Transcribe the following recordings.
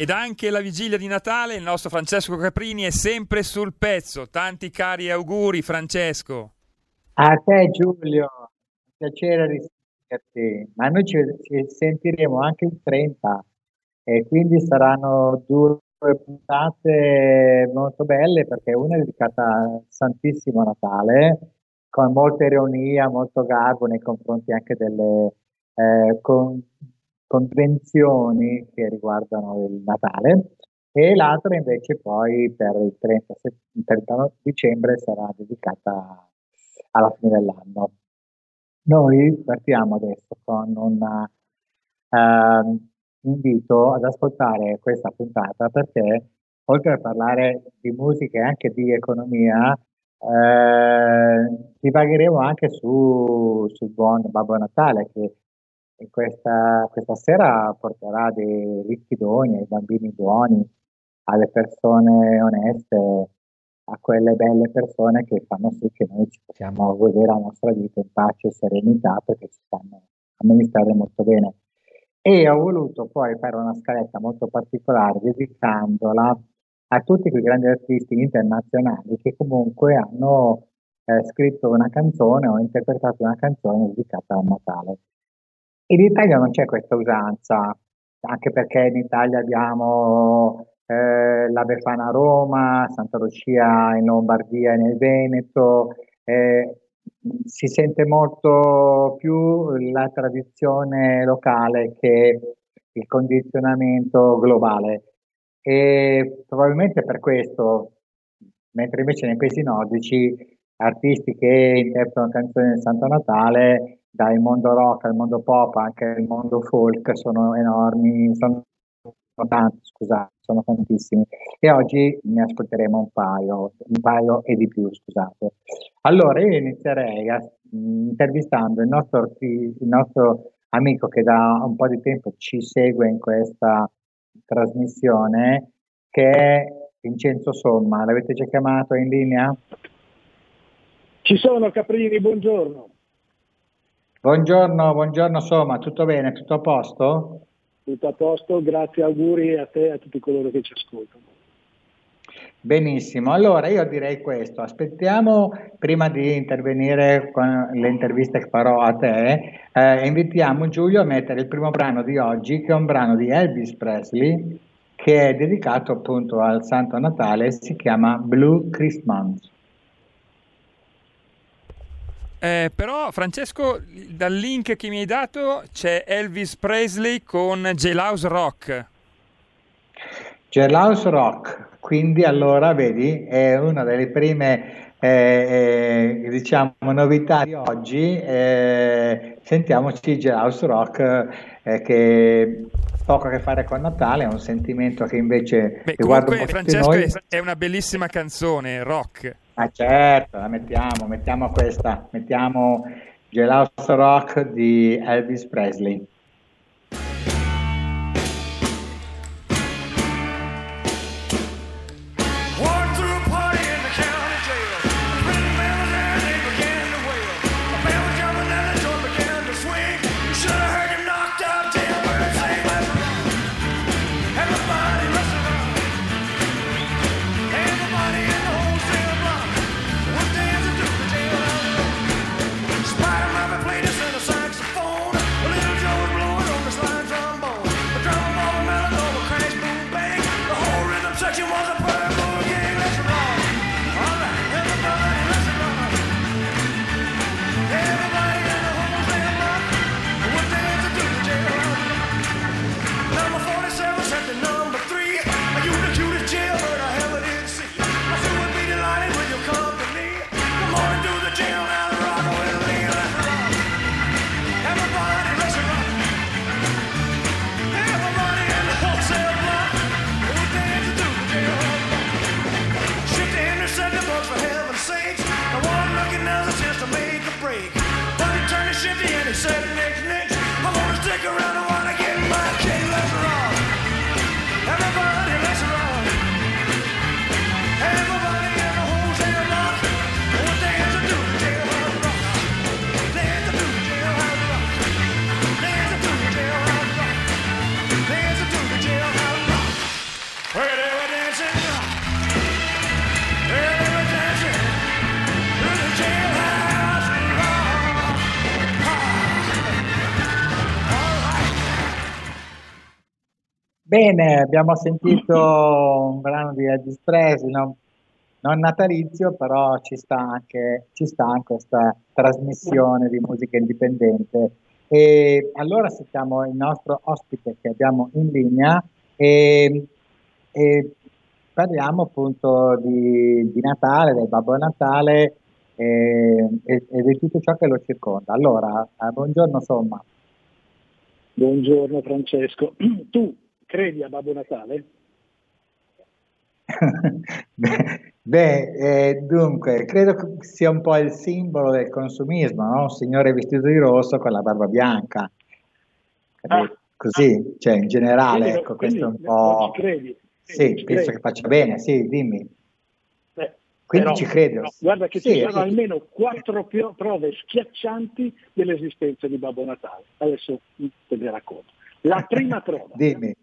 Ed anche la vigilia di Natale, il nostro Francesco Caprini è sempre sul pezzo. Tanti cari auguri, Francesco. A te Giulio, piacere risentirti, ma noi ci, ci sentiremo anche il 30 e quindi saranno due puntate molto belle perché una è dedicata al Santissimo Natale con molta ironia, molto garbo nei confronti anche delle eh, con- convenzioni che riguardano il Natale e l'altra invece poi per il 30, se- il 30 dicembre sarà dedicata alla fine dell'anno. Noi partiamo adesso con un ehm, invito ad ascoltare questa puntata perché oltre a parlare di musica e anche di economia, eh, divagheremo anche su, sul buon Babbo Natale che questa, questa sera porterà dei ricchi doni ai bambini buoni, alle persone oneste, a quelle belle persone che fanno sì che noi ci possiamo godere la nostra vita in pace e serenità perché ci fanno amministrare molto bene. E ho voluto poi fare una scaletta molto particolare dedicandola a tutti quei grandi artisti internazionali che comunque hanno eh, scritto una canzone o interpretato una canzone dedicata a Natale. In Italia non c'è questa usanza, anche perché in Italia abbiamo eh, la Befana a Roma, Santa Lucia in Lombardia e nel Veneto, eh, si sente molto più la tradizione locale che il condizionamento globale. E probabilmente per questo, mentre invece nei paesi nordici artisti che interpretano canzoni del Santo Natale dal mondo rock al mondo pop, anche il mondo folk, sono enormi, sono tanti, scusate, sono tantissimi. E oggi ne ascolteremo un paio, un paio e di più, scusate. Allora, io inizierei a, intervistando il nostro, il nostro amico che da un po' di tempo ci segue in questa trasmissione, che è Vincenzo Somma. L'avete già chiamato in linea? Ci sono Caprini, buongiorno. Buongiorno, buongiorno Somma, tutto bene? Tutto a posto? Tutto a posto, grazie, auguri a te e a tutti coloro che ci ascoltano. Benissimo, allora io direi questo, aspettiamo prima di intervenire con le interviste che farò a te, eh, invitiamo Giulio a mettere il primo brano di oggi che è un brano di Elvis Presley che è dedicato appunto al Santo Natale si chiama Blue Christmas. Eh, però, Francesco, dal link che mi hai dato c'è Elvis Presley con Jailhouse Rock. Jailhouse Rock, quindi allora vedi è una delle prime eh, eh, diciamo novità di oggi, eh, sentiamoci Jailhouse Rock eh, che poco a che fare con Natale, è un sentimento che invece Beh, riguarda comunque, Francesco, noi. è una bellissima canzone, rock. Ah certo, la mettiamo, mettiamo questa, mettiamo Jailhouse Rock di Elvis Presley. Bene, abbiamo sentito un brano di Elvis Presley, non, non natalizio, però ci sta anche, ci sta questa trasmissione di musica indipendente. E allora sentiamo il nostro ospite che abbiamo in linea e, e parliamo appunto di, di Natale, del Babbo Natale e, e- e di tutto ciò che lo circonda. Allora, eh, buongiorno Somma. Buongiorno Francesco. Tu credi a Babbo Natale? Beh, beh, eh, dunque, credo che sia un po' il simbolo del consumismo, no? Un signore vestito di rosso con la barba bianca. Ah, Così, cioè in generale, quindi, ecco, questo è un quindi po'... ci credi? Sì, Quindi penso credi? che faccia bene, sì, dimmi. Eh, Quindi però, ci credo. però, guarda che Sì, ci sono sì. almeno quattro prove schiaccianti dell'esistenza di Babbo Natale. Adesso te le racconto. La prima prova, Dimmi.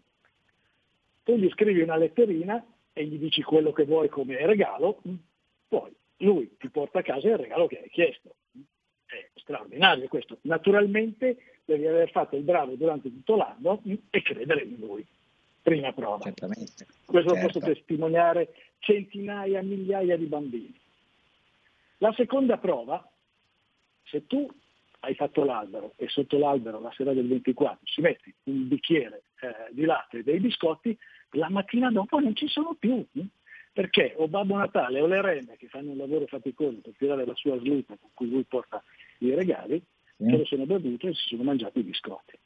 Tu gli scrivi una letterina e gli dici quello che vuoi come regalo, poi lui ti porta a casa il regalo che hai chiesto. È straordinario questo. Naturalmente devi aver fatto il bravo durante tutto l'anno e credere in lui. Prima prova. Certamente. Questo lo certo. posso testimoniare centinaia, migliaia di bambini. La seconda prova, se tu hai fatto l'albero e sotto l'albero la sera del 24 ci metti un bicchiere eh, di latte e dei biscotti, la mattina dopo non ci sono più. hm? Perché o Babbo Natale o le renne che fanno un lavoro faticoso per tirare la sua slitta con cui lui porta i regali, se lo sono bevuto e si sono mangiati i biscotti.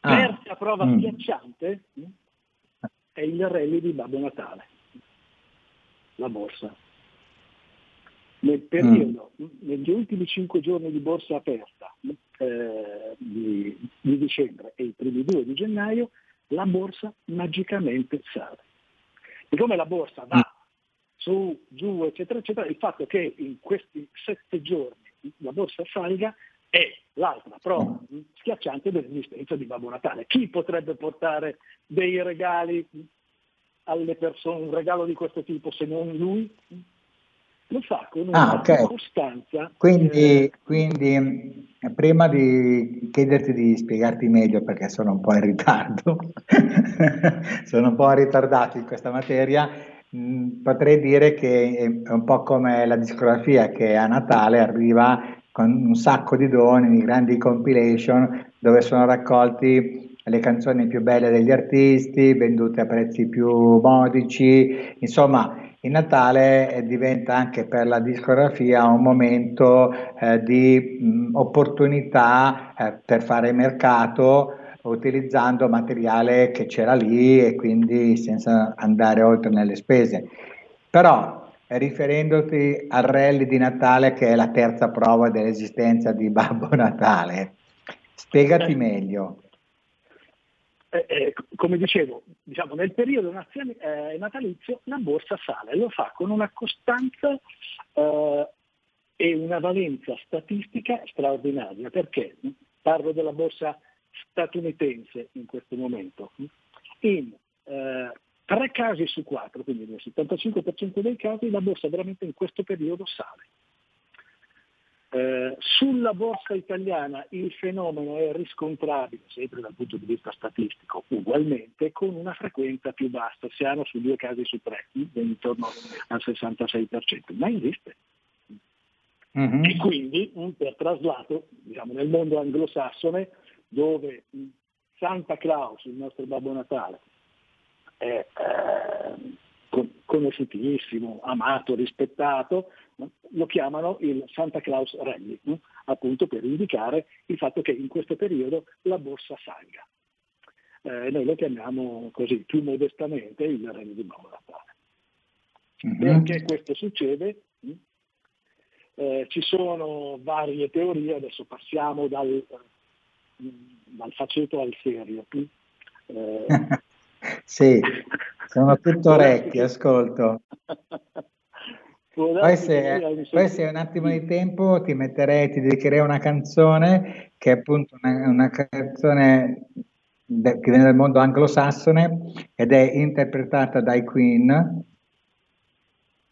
Ah, Terza prova mm. schiacciante hm, è il rally di Babbo Natale, la borsa. Nel periodo, Mm. negli ultimi cinque giorni di borsa aperta eh, di, di dicembre e i primi due di gennaio, la borsa magicamente sale. Siccome la borsa va su, giù, eccetera, eccetera, il fatto che in questi sette giorni la borsa salga è l'altra prova mh, schiacciante dell'esistenza di Babbo Natale. Chi potrebbe portare dei regali alle persone, un regalo di questo tipo se non lui? Lo fa con una Ah, ok. costanza. Quindi, eh, quindi, prima di chiederti di spiegarti meglio, perché sono un po' in ritardo, sono un po' ritardato in questa materia, mh, potrei dire che è un po' come la discografia che a Natale arriva con un sacco di doni, di grandi compilation, dove sono raccolti le canzoni più belle degli artisti, vendute a prezzi più modici, insomma, il Natale diventa anche per la discografia un momento eh, di mh, opportunità eh, per fare mercato utilizzando materiale che c'era lì e quindi senza andare oltre nelle spese. Però riferendoti al rally di Natale che è la terza prova dell'esistenza di Babbo Natale, spiegati meglio. Eh, eh, come dicevo, diciamo, nel periodo nazio- eh, natalizio la borsa sale, lo fa con una costanza eh, e una valenza statistica straordinaria, perché parlo della borsa statunitense in questo momento. In eh, tre casi su quattro, quindi nel 75% dei casi, la borsa veramente in questo periodo sale. Eh, sulla borsa italiana il fenomeno è riscontrabile, sempre dal punto di vista statistico, ugualmente, con una frequenza più bassa. Siamo su due casi su tre, intorno al 66%, ma esiste. Mhm. E quindi per traslato, diciamo, nel mondo anglosassone, dove Santa Claus, il nostro Babbo Natale, è eh, conosciutissimo, amato, rispettato, lo chiamano il Santa Claus Rally, appunto per indicare il fatto che in questo periodo la borsa salga. Eh, noi lo chiamiamo così, più modestamente, il Rally di Babbo Natale. Mhm. Perché questo succede? Mm? Eh, ci sono varie teorie, adesso passiamo dal, mm, dal faceto al serio. mm? Eh, Sì, sono tutto orecchi, ascolto. Poi se, poi se hai un attimo di tempo ti metterei, ti dedicherei una canzone che è appunto una, una canzone de- che viene dal mondo anglosassone ed è interpretata dai Queen.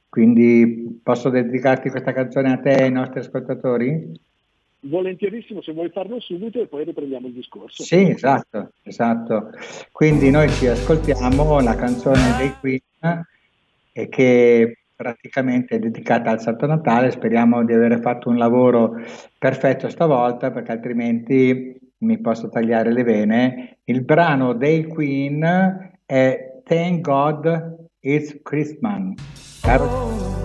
Quindi posso dedicarti questa canzone a te e ai nostri ascoltatori? Volentierissimo se vuoi farlo subito e poi riprendiamo il discorso. Sì, esatto, esatto. Quindi noi ci ascoltiamo la canzone dei Queen e che praticamente è dedicata al Santo Natale. Speriamo di aver fatto un lavoro perfetto stavolta perché altrimenti mi posso tagliare le vene. Il brano dei Queen è Thank God It's Christmas. Caro-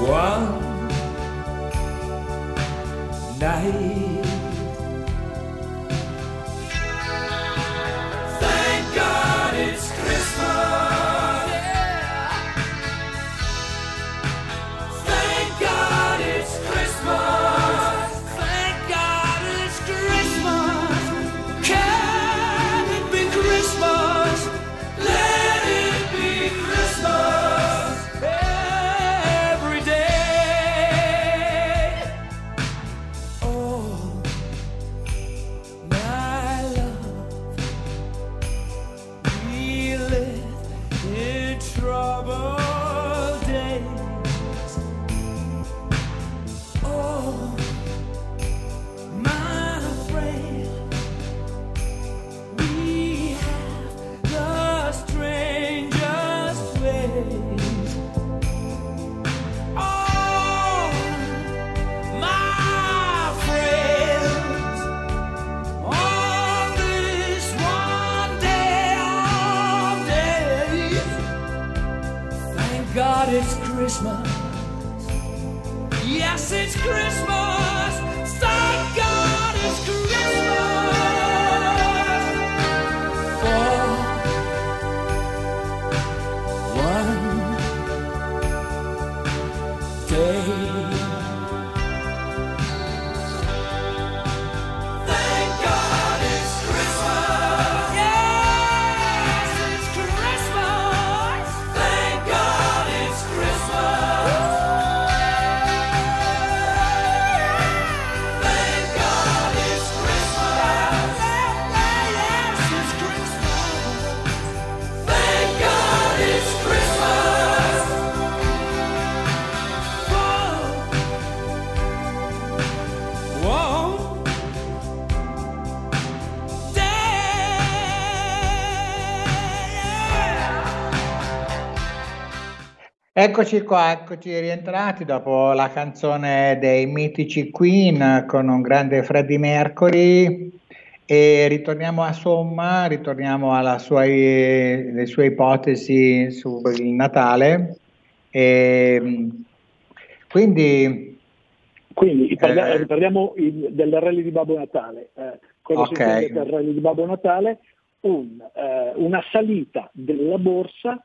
one night. Eccoci qua, eccoci rientrati dopo la canzone dei mitici Queen con un grande Freddie Mercury e ritorniamo a Somma, ritorniamo alla sua, le sue ipotesi sul Natale. E, quindi Quindi parliamo, Eh. riparliamo il- del rally di Babbo Natale. Eh, cosa Ok. si intende per rally di Babbo Natale? Un, eh, una salita della borsa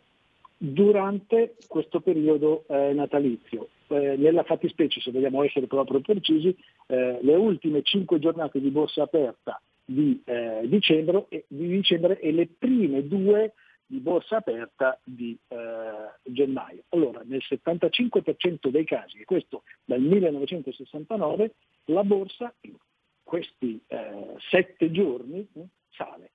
durante questo periodo eh, natalizio. Eh, nella fattispecie, se vogliamo essere proprio precisi, eh, le ultime cinque giornate di borsa aperta di, eh, dicembre, di dicembre e le prime due di borsa aperta di eh, gennaio. Allora, nel 75% dei casi, e questo dal 1969, la borsa in questi eh, sette giorni sale.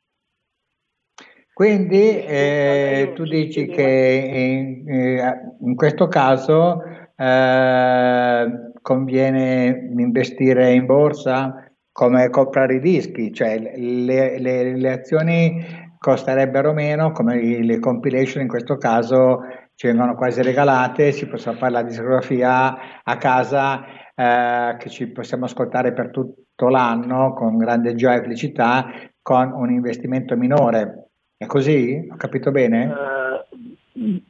Quindi eh, tu dici che in, eh, in questo caso eh, conviene investire in borsa come comprare i dischi, cioè le, le, le azioni costerebbero meno, come le compilation in questo caso ci vengono quasi regalate, si può fare la discografia a casa eh, che ci possiamo ascoltare per tutto l'anno con grande gioia e felicità con un investimento minore. È così? Ho capito bene? Uh,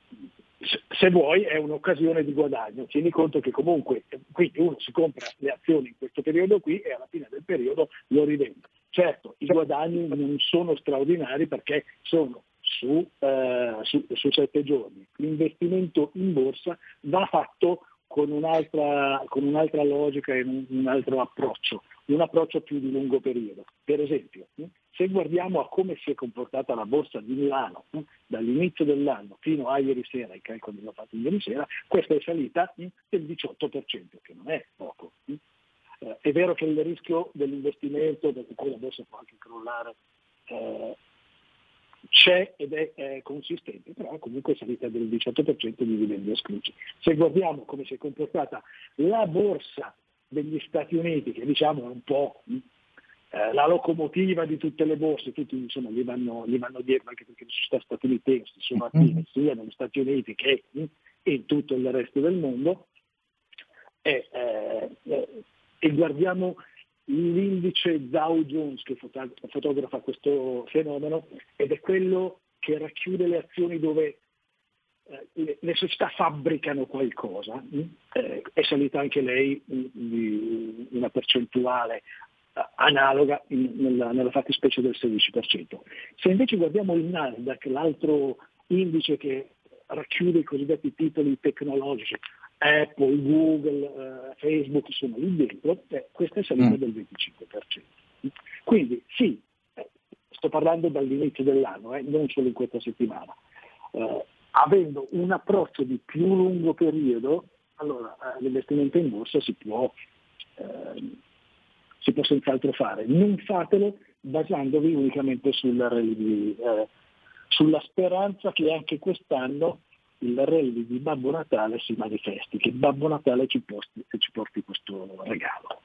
se vuoi è un'occasione di guadagno, tieni conto che comunque quindi uno si compra le azioni in questo periodo qui e alla fine del periodo lo rivende. Certo, i guadagni non sono straordinari perché sono su, eh, su, su sette giorni. L'investimento in borsa va fatto con un'altra, con un'altra logica e un, un altro approccio, un approccio più di lungo periodo. Per esempio, se guardiamo a come si è comportata la borsa di Milano eh, dall'inizio dell'anno fino a ieri sera, i calcoli li ho fatti ieri sera, questa è salita eh, del 18%, che non è poco. Eh. eh, è vero che il rischio dell'investimento, perché poi la borsa può anche crollare, eh, c'è ed è, è, consistente, però comunque è salita del 18% di dividendi esclusi. Se guardiamo come si è comportata la borsa degli Stati Uniti, che diciamo è un po' eh, la locomotiva di tutte le borse, tutti insomma, gli, vanno, gli vanno dietro anche perché le società statunitensi sono attive sia negli Stati Uniti che in tutto il resto del mondo. E, eh, eh, e guardiamo l'indice Dow Jones che fotografa questo fenomeno ed è quello che racchiude le azioni dove eh, le, società fabbricano qualcosa, eh, è salita anche lei di una percentuale analoga in, nella, nella fattispecie del 16%. Se invece guardiamo il Nasdaq, l'altro indice che racchiude i cosiddetti titoli tecnologici, Apple, Google, eh, Facebook sono lì dentro, eh, questa è salita mm. del 25%. Quindi sì, eh, sto parlando dall'inizio dell'anno, eh, non solo in questa settimana. Eh, avendo un approccio di più lungo periodo, allora l'investimento in borsa si può si può senz'altro fare. Non fatelo basandovi unicamente sulla, rally, eh, sulla speranza che anche quest'anno il rally di Babbo Natale si manifesti, che Babbo Natale ci porti, ci porti questo regalo.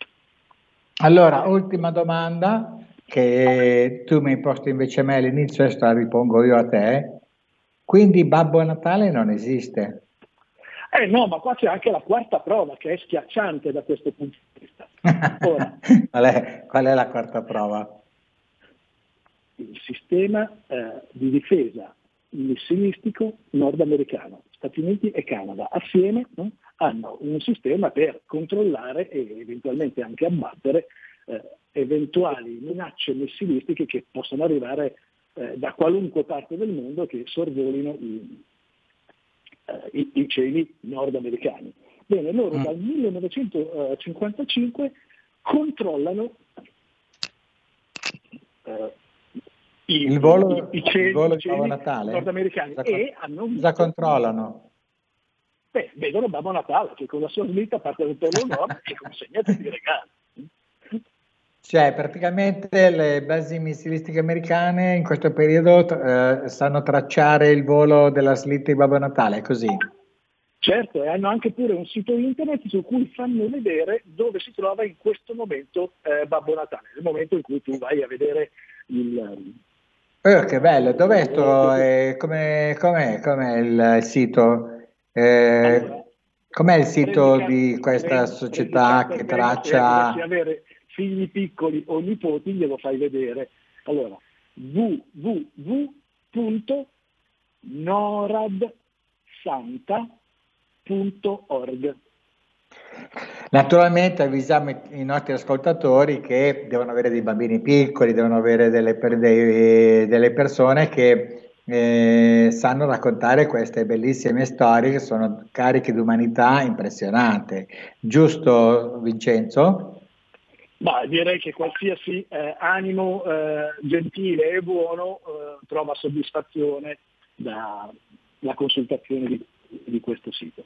Allora, ultima domanda che tu mi hai posto invece a me all'inizio e la ripongo io a te. Quindi Babbo Natale non esiste? Eh no, ma qua c'è anche la quarta prova che è schiacciante da questo punto di vista. Ora, qual, è, qual, è, la quarta prova? Il sistema eh, di difesa missilistico nordamericano, Stati Uniti e Canada, assieme no, hanno un sistema per controllare e eventualmente anche abbattere eh, eventuali minacce missilistiche che possono arrivare eh, da qualunque parte del mondo che sorvolino i, eh, i, cieli nordamericani. Bene, loro mm. dal 1955 controllano eh, i, il volo, i, i cieli, il volo i cieli Natale. nordamericani cosa, e hanno cosa controllano? Beh, vedono Babbo Natale che con la sua slitta parte del pelo nord e consegna tutti i regali. Cioè, praticamente le basi missilistiche americane in questo periodo eh, sanno tracciare il volo della slitta di Babbo Natale, è così? Certo, e hanno anche pure un sito internet su cui fanno vedere dove si trova in questo momento eh, Babbo Natale, nel momento in cui tu vai a vedere il... Oh, che bello, dov'è sto, eh, com'è, com'è, com'è, il sito? Eh, allora, com'è il sito di questa società che traccia... Avere figli piccoli o nipoti glielo fai vedere. Allora, www.noradsanta.org Naturalmente avvisiamo i nostri ascoltatori che devono avere dei bambini piccoli, devono avere delle, dei, delle persone che eh, sanno raccontare queste bellissime storie che sono cariche di umanità impressionante. Giusto Vincenzo? Ma direi che qualsiasi eh, animo eh, gentile e buono eh, trova soddisfazione dalla consultazione di, di questo sito.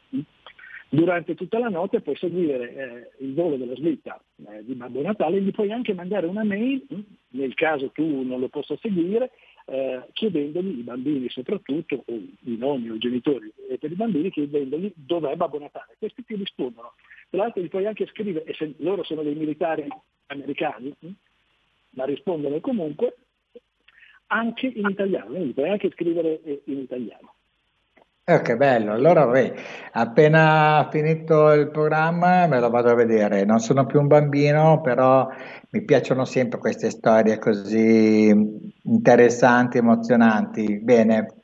Durante tutta la notte puoi seguire eh, il volo della slitta eh, di Babbo Natale e gli puoi anche mandare una mail, nel caso tu non lo possa seguire, eh, chiedendogli, i bambini soprattutto, o i nonni o i genitori per i bambini, chiedendogli dov'è Babbo Natale. Questi ti rispondono. Tra l'altro gli puoi anche scrivere, e se loro sono dei militari americani, mh, ma rispondono comunque, anche in italiano, quindi puoi anche scrivere eh, in italiano. Eh, che bello, allora vabbè, appena finito il programma me lo vado a vedere. Non sono più un bambino, però mi piacciono sempre queste storie così interessanti, emozionanti. Bene,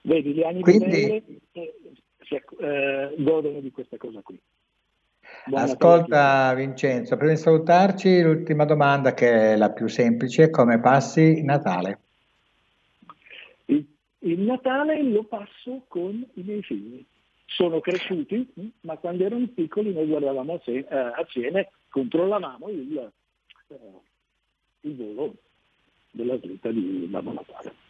Vedi, gli anni Quindi- belle eh, si eh, godono di questa cosa qui. Buon Natale a ascolta Vincenzo, prima di salutarci, l'ultima domanda che è la più semplice, come passi Natale? Il, il Natale lo passo con i miei figli. Sono cresciuti, ma quando erano piccoli noi guardavamo eh, assieme, controllavamo il, eh, il volo della slitta di Babbo Natale.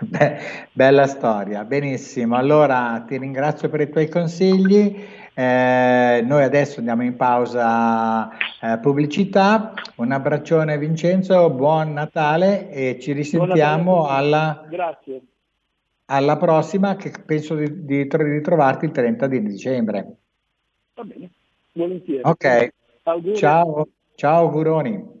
Beh, bella storia, benissimo. Allora ti ringrazio per i tuoi consigli. Eh, noi adesso andiamo in pausa eh, pubblicità. Un abbraccione Vincenzo, buon Natale e ci risentiamo alla, alla prossima che penso di, di di ritrovarti il 30 di dicembre. Va bene, volentieri. Ok, Auguri. ciao, ciao auguroni.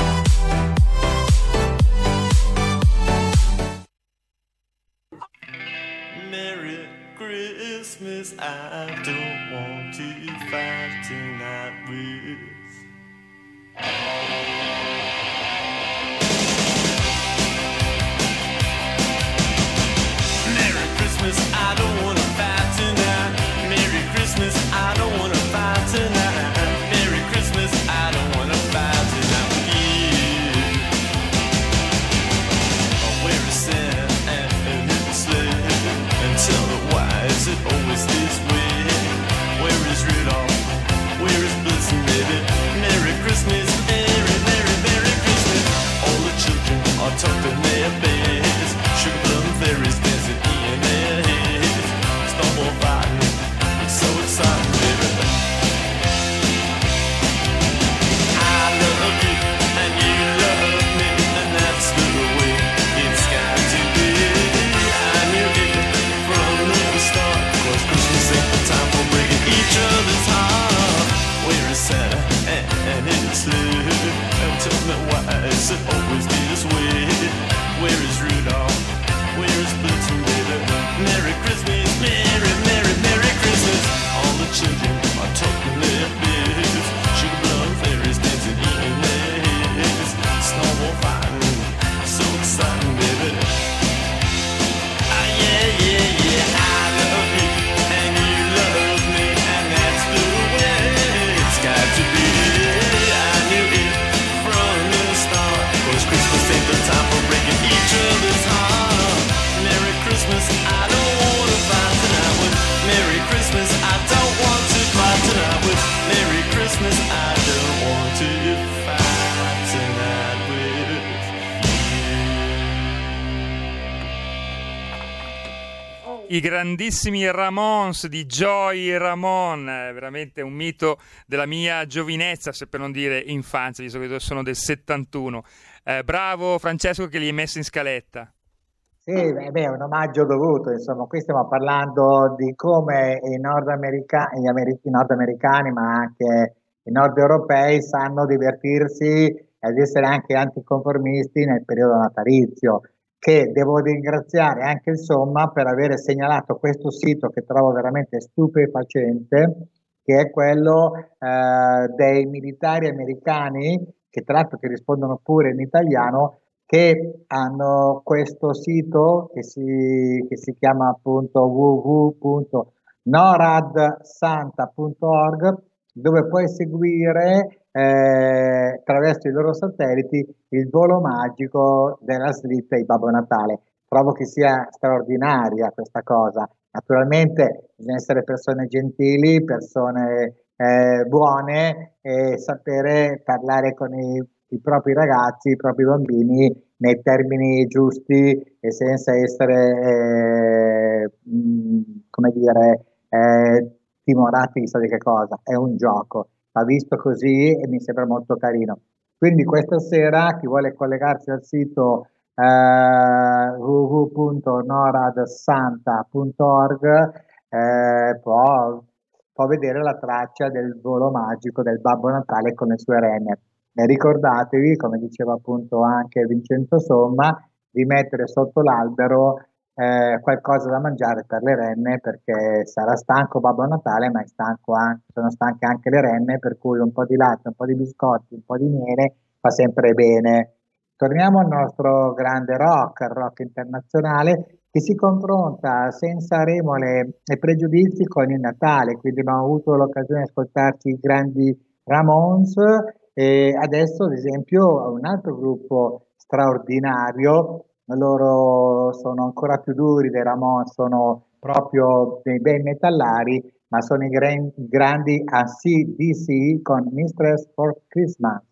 Christmas, I don't want to fight tonight with. I grandissimi Ramones di Joy Ramon, eh, veramente un mito della mia giovinezza, se per non dire infanzia, visto che sono del 71. Eh, bravo Francesco che li hai messi in scaletta. Sì, beh, è un omaggio dovuto, insomma, qui stiamo parlando di come i, nordamericani, ameri- nordamericani, ma anche i nord europei sanno divertirsi ed essere anche anticonformisti nel periodo natalizio, che devo ringraziare anche insomma per aver segnalato questo sito che trovo veramente stupefacente, che è quello eh, dei militari americani, che tra l'altro ti rispondono pure in italiano, che hanno questo sito che si, che si chiama appunto www.noradsanta.org dove puoi seguire eh, attraverso i loro satelliti il volo magico della slitta di Babbo Natale. Trovo che sia straordinaria questa cosa. Naturalmente bisogna essere persone gentili, persone eh, buone e sapere parlare con i, i, propri ragazzi, i propri bambini nei termini giusti e senza essere, eh, mh, come dire, eh, timorati chissà di che cosa. È un gioco va visto così e mi sembra molto carino. Quindi questa sera chi vuole collegarsi al sito eh, www.noradsanta.org eh, può, può, vedere la traccia del volo magico del Babbo Natale con le sue renne. E ricordatevi, come diceva appunto anche Vincenzo Somma, di mettere sotto l'albero eh, qualcosa da mangiare per le renne perché sarà stanco Babbo Natale, ma anche, sono stanche anche le renne, per cui un po' di latte, un po' di biscotti, un po' di miele fa sempre bene. Torniamo al nostro grande rock, il rock internazionale, che si confronta senza remole e pregiudizi con il Natale, quindi abbiamo avuto l'occasione di ascoltarci i grandi Ramones e adesso ad esempio un altro gruppo straordinario loro sono ancora più duri dei Ramon, sono proprio dei bei metallari, ma sono i gran, grandi ACDC con Mistress for Christmas.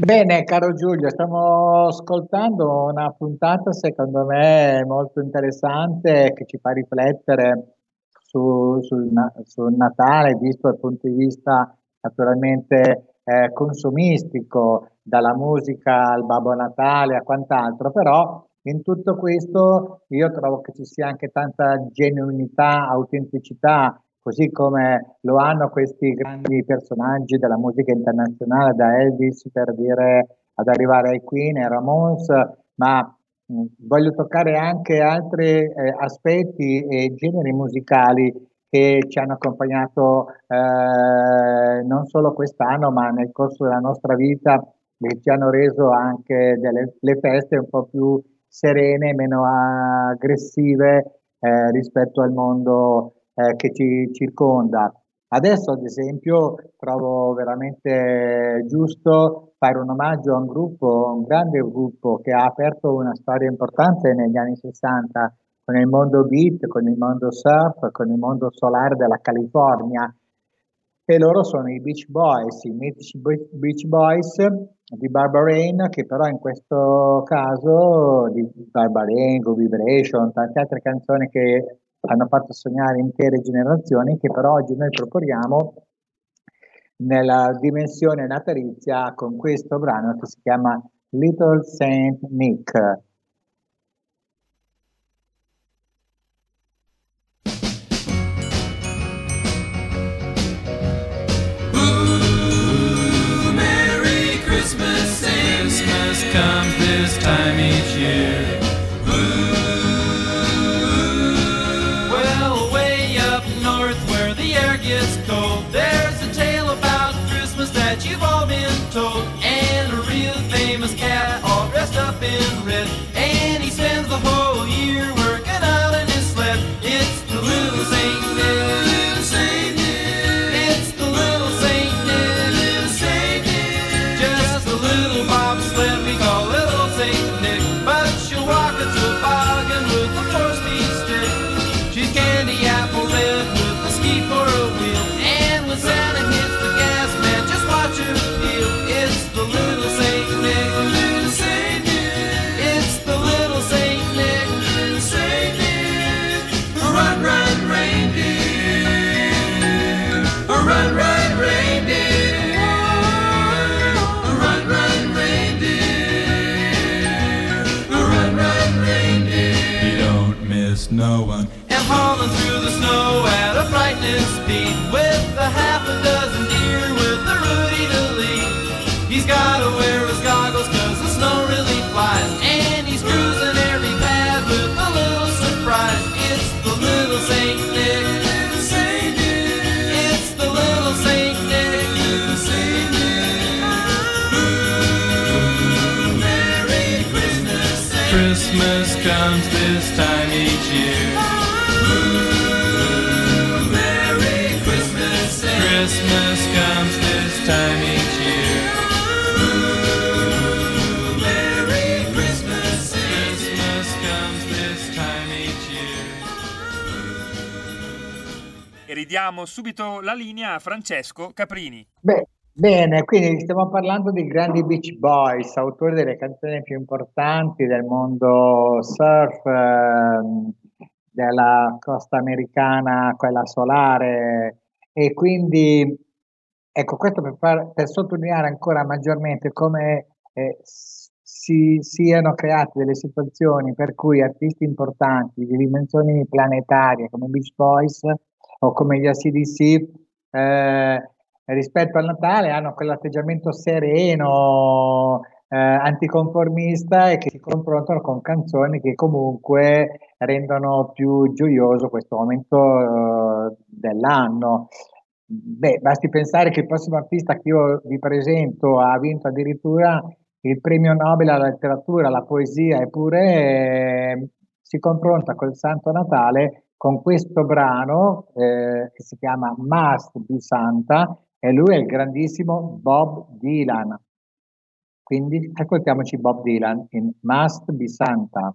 Bene, caro Giulio, stiamo ascoltando una puntata secondo me molto interessante che ci fa riflettere su- sul, sul Natale, visto dal punto di vista naturalmente eh, consumistico, dalla musica al Babbo Natale a quant'altro, però in tutto questo io trovo che ci sia anche tanta genuinità, autenticità, così come lo hanno questi grandi personaggi della musica internazionale, da Elvis per dire ad arrivare ai Queen e Ramones, ma mh, voglio toccare anche altri eh, aspetti e generi musicali che ci hanno accompagnato eh, non solo quest'anno, ma nel corso della nostra vita, che ci hanno reso anche delle le feste un po' più serene, meno aggressive eh, rispetto al mondo eh, che ci circonda. Adesso, ad esempio, trovo veramente giusto fare un omaggio a un gruppo, un grande gruppo che ha aperto una storia importante negli anni 60 con il mondo beat, con il mondo surf, con il mondo solare della California. E loro sono i Beach Boys, i mitici Be- Beach Boys di Barbarain, che però in questo caso di Barbarain, Go Vibration, tante altre canzoni che hanno fatto sognare intere generazioni, che però oggi noi proponiamo nella dimensione natalizia con questo brano che si chiama Little Saint Nick. Christmas comes this time each year. Ooh, Merry Christmas. Christmas comes this time each year. Ooh, Merry Christmas. Christmas comes this time each year. E ridiamo subito la linea a Francesco Caprini. Beh, bene, quindi stiamo parlando di grandi Beach Boys, autori delle canzoni più importanti del mondo surf, ehm, della costa americana, quella solare, e quindi ecco questo per, far- per sottolineare ancora maggiormente come eh, si siano create delle situazioni per cui artisti importanti di dimensioni planetarie come Beach Boys o come gli ACDC eh, rispetto al Natale hanno quell'atteggiamento sereno, eh, anticonformista e che si confrontano con canzoni che comunque rendono più gioioso questo momento eh, dell'anno. Beh, basti pensare che il prossimo artista che io vi presento ha vinto addirittura il premio Nobel alla letteratura, alla poesia, eppure eh, si confronta col Santo Natale con questo brano eh, che si chiama Must Be Santa e lui è il grandissimo Bob Dylan. Quindi ascoltiamoci Bob Dylan in Must Be Santa.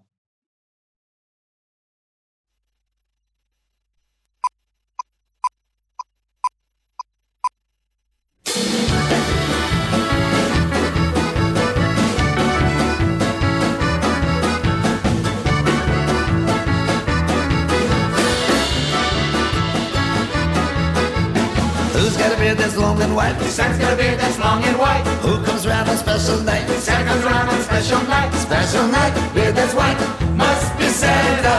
That's long and white. Santa's got a beard that's long and white. Who comes round on special night? Santa comes around on special night. Special night, beard that's white. Must be Santa.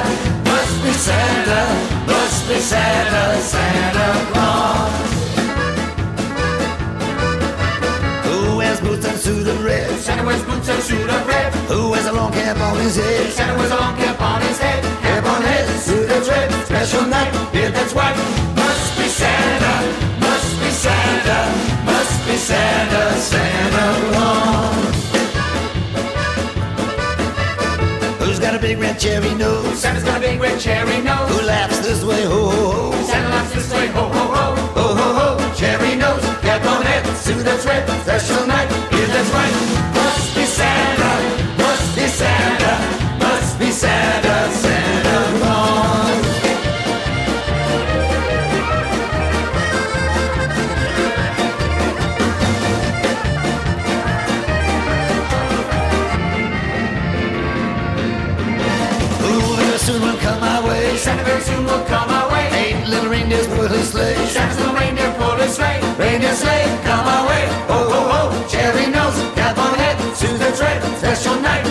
Must be Santa, must be Santa, Santa Claus. Who wears boots and suit of red? Santa wears boots and suit of red. Who wears a long cap on his head? Santa wears a long cap on his head. Cap on head, suit that's red. Special night, beard that's white. Must be Santa. Must be Santa, Santa, Claus. Who's got a big red cherry nose? Santa's got a big red cherry nose. Who laughs this way, ho ho ho? Santa laughs this way, ho ho ho. Ho ho ho, cherry nose, cap on head, suit that's red, special night, beard that's white. Must be Santa, must be Santa, must be Santa will come our way. Eight little reindeers pull his sleigh. Santa's little reindeer pull his sleigh. Reindeer sleigh, come our way. Ho ho ho, cherry nose, cap on head, that's red, special night,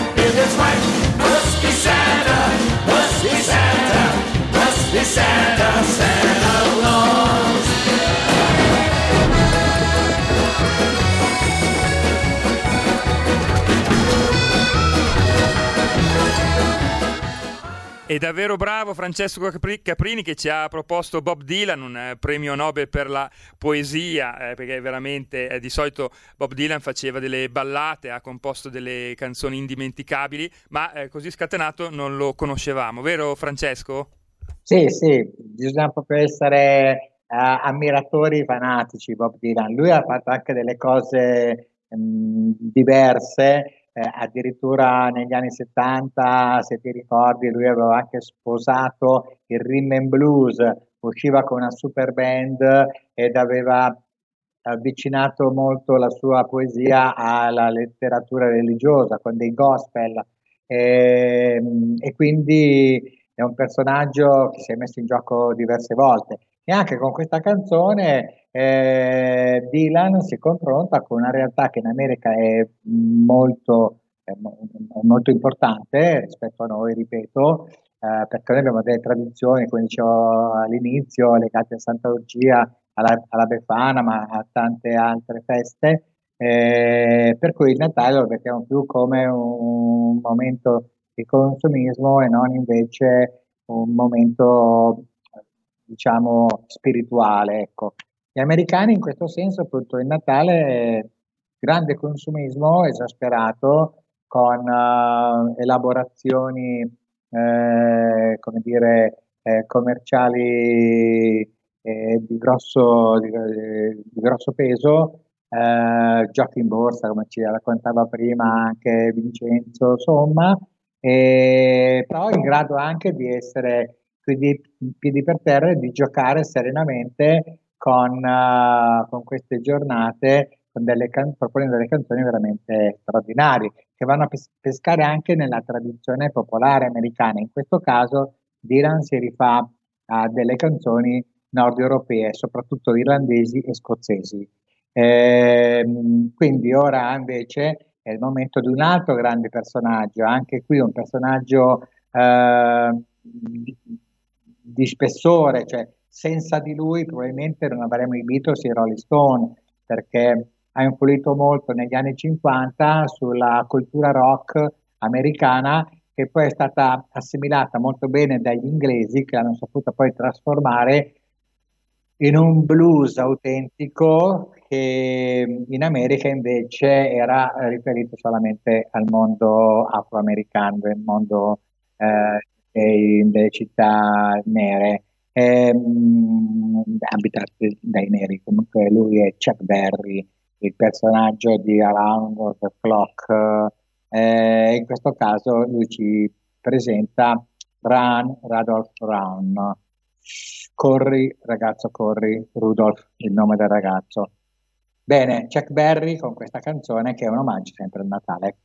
davvero bravo Francesco Capri- Caprini che ci ha proposto Bob Dylan, un eh, premio Nobel per la poesia, eh, perché veramente eh, di solito Bob Dylan faceva delle ballate, ha composto delle canzoni indimenticabili, ma eh, così scatenato non lo conoscevamo, vero Francesco? Sì, sì, bisogna proprio essere eh, ammiratori fanatici Bob Dylan. Lui ha fatto anche delle cose mh, diverse, eh, addirittura negli anni 70, se ti ricordi, lui aveva anche sposato il rhythm and blues, usciva con una super band ed aveva avvicinato molto la sua poesia alla letteratura religiosa con dei gospel. E, e quindi è un personaggio che si è messo in gioco diverse volte e anche con questa canzone eh, Dylan si confronta con una realtà che in America è molto, è mo- è molto importante rispetto a noi, ripeto, eh, perché noi abbiamo delle tradizioni, come dicevo all'inizio, legate a Santa Lucia, alla, alla Befana, ma a tante altre feste, eh, per cui il Natale lo vediamo più come un momento di consumismo e non invece un momento, diciamo, spirituale, ecco. Gli americani in questo senso, appunto, il Natale grande consumismo esasperato con eh, elaborazioni, eh, come dire, eh, commerciali eh, di grosso, di, di grosso peso, eh, giochi in borsa, come ci raccontava prima anche Vincenzo, insomma, però in grado anche di essere quindi piedi per terra e di giocare serenamente con, eh, con queste giornate, con delle can- proponendo delle canzoni veramente straordinarie, che vanno a pes- pescare anche nella tradizione popolare americana. In questo caso Dylan si rifà a delle canzoni nord europee, soprattutto irlandesi e scozzesi. Ehm, quindi ora invece è il momento di un altro grande personaggio, anche qui un personaggio eh, di, spessore, cioè senza di lui probabilmente non avremmo i Beatles e i Rolling Stone, perché ha influito molto negli anni 50 sulla cultura rock americana che poi è stata assimilata molto bene dagli inglesi che l'hanno saputa poi trasformare in un blues autentico che in America invece era riferito solamente al mondo afroamericano, al mondo eh, dei- delle città nere, ehm, abitate dai neri. Comunque lui è Chuck Berry, il personaggio di Around the Clock. Eh, in questo caso lui ci presenta Run, Rudolph Run. Corri, ragazzo, corri, Rudolph, il nome del ragazzo. Bene, Chuck Berry con questa canzone che è un omaggio sempre al Natale.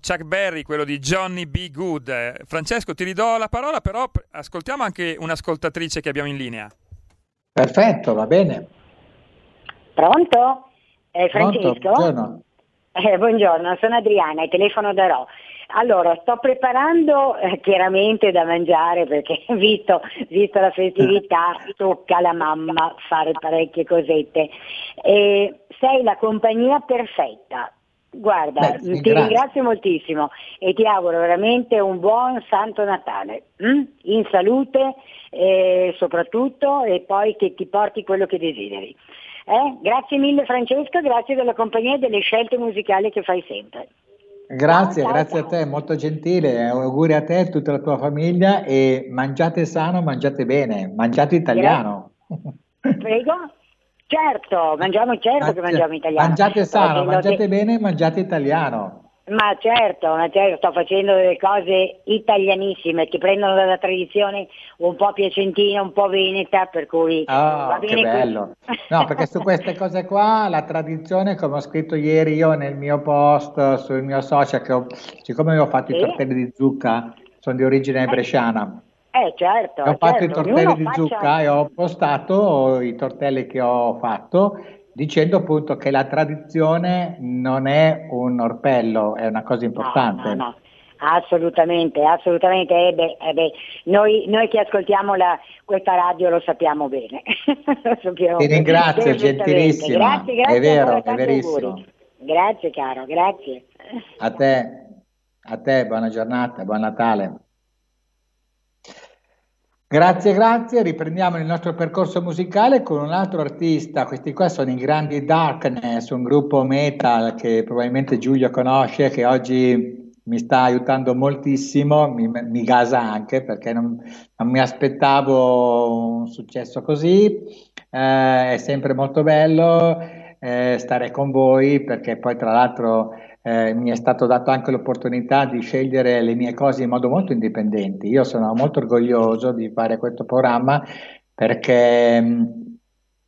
Chuck Berry, quello di Johnny B. Good. Eh, Francesco, ti ridò la parola, però ascoltiamo anche un'ascoltatrice che abbiamo in linea. Perfetto, va bene. Pronto? Eh, Pronto? Francesco? Buongiorno. Eh, buongiorno, sono Adriana e telefono da Ro. Allora, sto preparando eh, chiaramente da mangiare perché visto, visto la festività tocca alla mamma fare parecchie cosette. E sei la compagnia perfetta. Guarda, Beh, ti ringrazio. moltissimo e ti auguro veramente un buon Santo Natale, mm? in salute eh, soprattutto e poi che ti porti quello che desideri. Eh? Grazie mille Francesco, grazie della compagnia e delle scelte musicali che fai sempre. Grazie, Ciao, ciao, grazie a te, molto gentile. Auguri a te e a tutta la tua famiglia e mangiate sano, mangiate bene, mangiate italiano. Prego? Certo, mangiamo certo che mangiamo italiano. Mangiate sano, mangiate de- bene, mangiate italiano. Ma certo, ma certo, sto facendo delle cose italianissime che prendono dalla tradizione un po' piacentina, un po' veneta, per cui va Ah, che bene così. bello. No, perché su queste cose qua la tradizione, come ho scritto ieri io nel mio post sul mio social, che ho- siccome ho fatto i Sì. tortelli di zucca, sono di origine bresciana, Eh certo, ho fatto certo, i tortelli ognuno di faccia- zucca e ho postato i tortelli che ho fatto dicendo appunto che la tradizione non è un orpello, è una cosa importante. No, no, assolutamente, assolutamente. Eh beh, eh beh, Noi, noi che ascoltiamo la- questa radio lo sappiamo bene. Lo sappiamo Ti ringrazio, perfettamente. gentilissima. Grazie, grazie È vero, è verissimo. auguri. Grazie caro, grazie. A te, a te, buona giornata, buon Natale. Grazie, grazie. Riprendiamo il nostro percorso musicale con un altro artista. Questi qua sono i Grandi Darkness, un gruppo metal che probabilmente Giulio conosce, che oggi mi sta aiutando moltissimo, mi, mi gasa anche perché non, non mi aspettavo un successo così. Eh, è sempre molto bello eh, stare con voi perché poi tra l'altro eh, mi è stato dato anche l'opportunità di scegliere le mie cose in modo molto indipendente. Io sono molto orgoglioso di fare questo programma perché mh,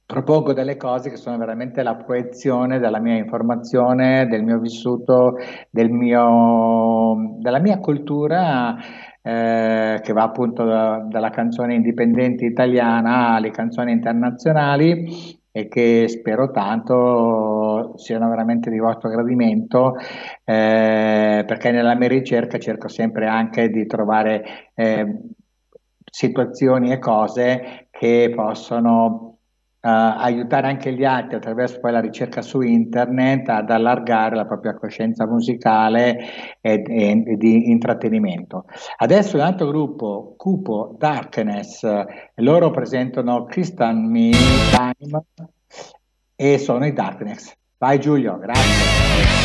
propongo delle cose che sono veramente la proiezione della mia informazione, del mio vissuto, del mio, della mia cultura. eh, che va appunto da- dalla canzone indipendente italiana alle canzoni internazionali e che spero tanto siano veramente di vostro gradimento, eh, perché nella mia ricerca cerco sempre anche di trovare eh, situazioni e cose che possono aiutare anche gli altri attraverso poi la ricerca su internet ad allargare la propria coscienza musicale e, e- e di intrattenimento. Adesso un altro gruppo, Cupo Darkness, eh, loro presentano Crystal Me Time e sono i Darkness. Vai Giulio, grazie.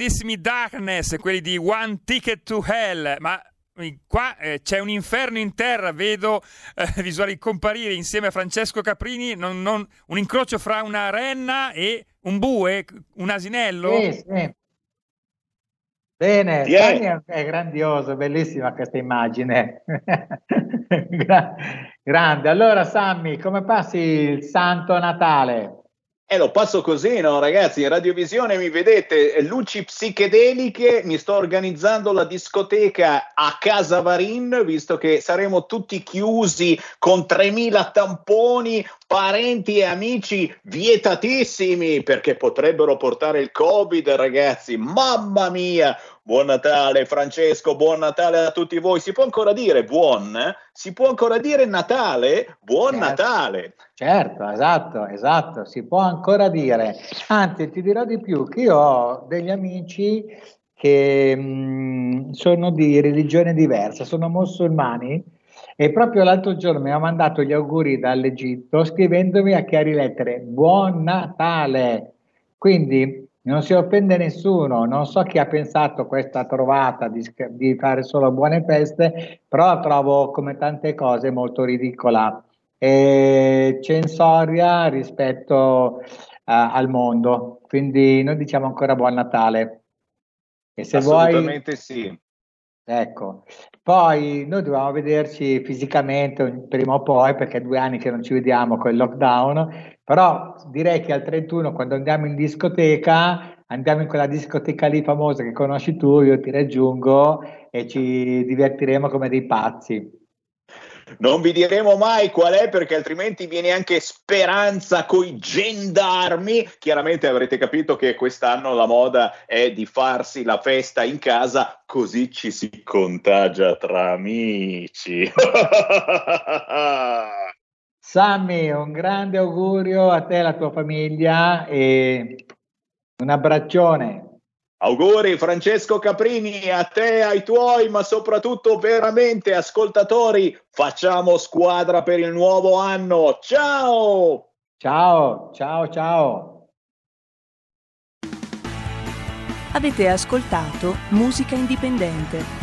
Grandissimi Darkness, quelli di One Ticket to Hell, ma qua eh, c'è un inferno in terra, vedo eh, visuali comparire insieme a Francesco Caprini, non- non- un incrocio fra una renna e un bue, un asinello. Sì, sì. Bene, è, è grandioso, bellissima questa immagine. Gra- grande. Allora, Sammy, come passi il Santo Natale? E lo passo così, no, ragazzi? In radiovisione mi vedete eh, luci psichedeliche. Mi sto organizzando la discoteca a Casa Varin, visto che saremo tutti chiusi con 3000 tamponi, parenti e amici vietatissimi perché potrebbero portare il Covid, ragazzi. Mamma mia! Buon Natale, Francesco, buon Natale a tutti voi. Si può ancora dire buon? eh? Si può ancora dire Natale? Buon Certo. Natale! Certo, esatto, esatto, si può ancora dire. Anzi, ti dirò di più, che io ho degli amici che mh, sono di religione diversa, sono musulmani e proprio l'altro giorno mi ha mandato gli auguri dall'Egitto scrivendomi a chiari lettere Buon Natale. Quindi non si offende nessuno, non so chi ha pensato questa trovata di, di fare solo buone feste, però la trovo come tante cose molto ridicola e censoria rispetto eh, al mondo. Quindi noi diciamo ancora buon Natale. E se vuoi, Assolutamente sì. ecco, poi noi dovevamo vederci fisicamente prima o poi perché è due anni che non ci vediamo con il lockdown, però direi che al 31 quando andiamo in discoteca, andiamo in quella discoteca lì famosa che conosci tu, io ti raggiungo e ci divertiremo come dei pazzi. Non vi diremo mai qual è perché altrimenti viene anche speranza coi gendarmi. Chiaramente avrete capito che quest'anno la moda è di farsi la festa in casa così ci si contagia tra amici. Sammy, un grande augurio a te e alla tua famiglia e un abbraccione. Auguri Francesco Caprini a te ai tuoi, ma soprattutto veramente ascoltatori, facciamo squadra per il nuovo anno. Ciao! Ciao, ciao, ciao. Avete ascoltato Musica Indipendente